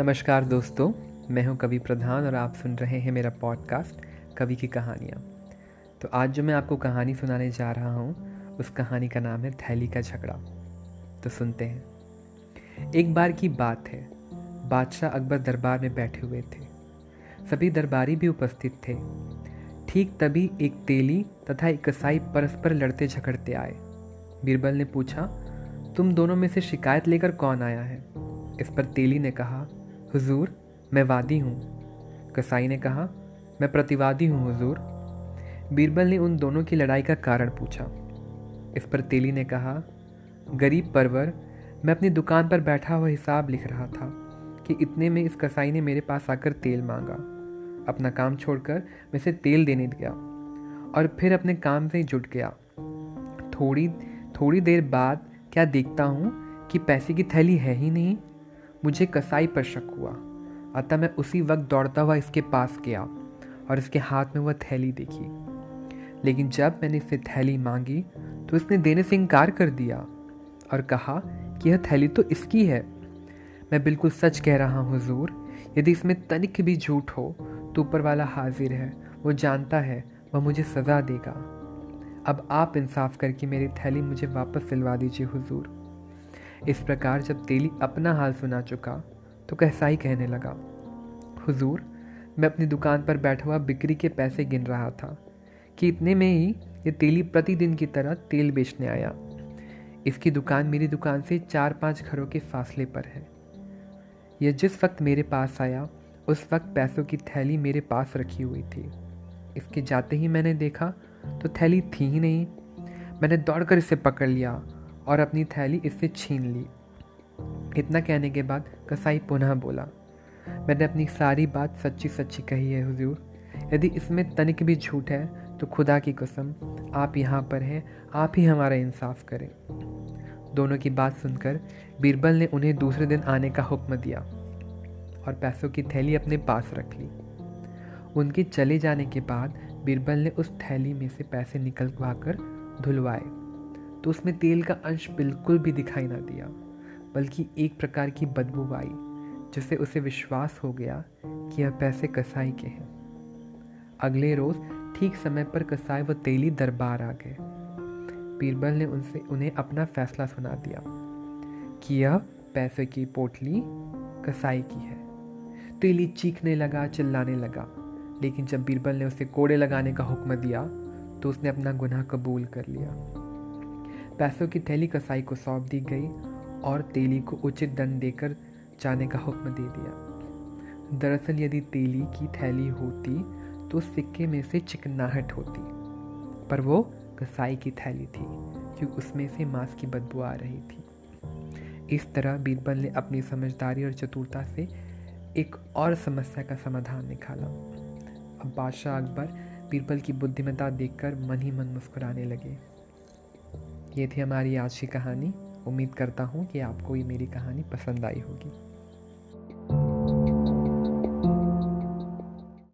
नमस्कार दोस्तों, मैं हूँ कवि प्रधान और आप सुन रहे हैं मेरा पॉडकास्ट कवि की कहानियाँ। तो आज जो मैं आपको कहानी सुनाने जा रहा हूँ, उस कहानी का नाम है थैली का झगड़ा। तो सुनते हैं। एक बार की बात है, बादशाह अकबर दरबार में बैठे हुए थे। सभी दरबारी भी उपस्थित थे। ठीक तभी एक तेली तथा एक कसाई परस्पर लड़ते झगड़ते आए। बीरबल ने पूछा, तुम दोनों में से शिकायत लेकर कौन आया है? इस पर तेली ने कहा हुजूर, मैं वादी हूँ। कसाई ने कहा, मैं प्रतिवादी हूँ, हुजूर। बीरबल ने उन दोनों की लड़ाई का कारण पूछा। इस पर तेली ने कहा, गरीब परवर, मैं अपनी दुकान पर बैठा हुआ हिसाब लिख रहा था कि इतने में इस कसाई ने मेरे पास आकर तेल मांगा। अपना काम छोड़कर मैं इसे तेल देने गया और फिर अपने काम से जुट गया। थोड़ी थोड़ी देर बाद क्या देखता हूँ कि पैसे की थैली है ही नहीं? मुझे कसाई पर शक हुआ। अतः मैं उसी वक्त दौड़ता हुआ इसके पास गया और इसके हाथ में वह थैली देखी। लेकिन जब मैंने इससे थैली मांगी तो इसने देने से इनकार कर दिया और कहा कि यह थैली तो इसकी है। मैं बिल्कुल सच कह रहा हूँ, हुजूर, यदि इसमें तनिक भी झूठ हो तो ऊपर वाला हाजिर है, वो जानता है, वह मुझे सज़ा देगा। अब आप इंसाफ करके मेरी थैली मुझे वापस सिलवा दीजिए, हुजूर। इस प्रकार जब तेली अपना हाल सुना चुका तो कैसा कहने लगा, हुजूर, मैं अपनी दुकान पर बैठा हुआ बिक्री के पैसे गिन रहा था, कि इतने में ही ये तेली प्रतिदिन की तरह तेल बेचने आया। इसकी दुकान मेरी दुकान से चार पाँच घरों के फासले पर है। यह जिस वक्त मेरे पास आया, उस वक्त पैसों की थैली मेरे पास रखी हुई थी। इसके जाते ही मैंने देखा तो थैली थी ही नहीं। मैंने दौड़कर इसे पकड़ लिया और अपनी थैली इससे छीन ली। इतना कहने के बाद कसाई पुनः बोला, मैंने अपनी सारी बात सच्ची सच्ची कही है, हुजूर। यदि इसमें तनिक भी झूठ है तो खुदा की कसम, आप यहाँ पर हैं, आप ही हमारा इंसाफ करें। दोनों की बात सुनकर बीरबल ने उन्हें दूसरे दिन आने का हुक्म दिया और पैसों की थैली अपने पास रख ली। उनके चले जाने के बाद बीरबल ने उस थैली में से पैसे निकलवा कर धुलवाए। तो उसमें तेल का अंश बिल्कुल भी दिखाई ना दिया, बल्कि एक प्रकार की बदबू आई जिससे उसे विश्वास हो गया कि यह पैसे कसाई के हैं। अगले रोज ठीक समय पर कसाई व तेली दरबार आ गए। बीरबल ने उनसे उन्हें अपना फैसला सुना दिया कि यह पैसे की पोटली कसाई की है। तेली चीखने लगा, चिल्लाने लगा, लेकिन जब बीरबल ने उसे कोड़े लगाने का हुक्म दिया तो उसने अपना गुनाह कबूल कर लिया। पैसों की थैली कसाई को सौंप दी गई और तेली को उचित दंड देकर जाने का हुक्म दे दिया। दरअसल यदि तेली की थैली होती तो सिक्के में से चिकनाहट होती, पर वो कसाई की थैली थी, क्योंकि उसमें से मांस की बदबू आ रही थी। इस तरह बीरबल ने अपनी समझदारी और चतुरता से एक और समस्या का समाधान निकाला। अब बादशाह अकबर बीरबल की बुद्धिमत्ता देखकर मन ही मन मुस्कुराने लगे। ये थी हमारी आज की कहानी। उम्मीद करता हूँ कि आपको ये मेरी कहानी पसंद आई होगी।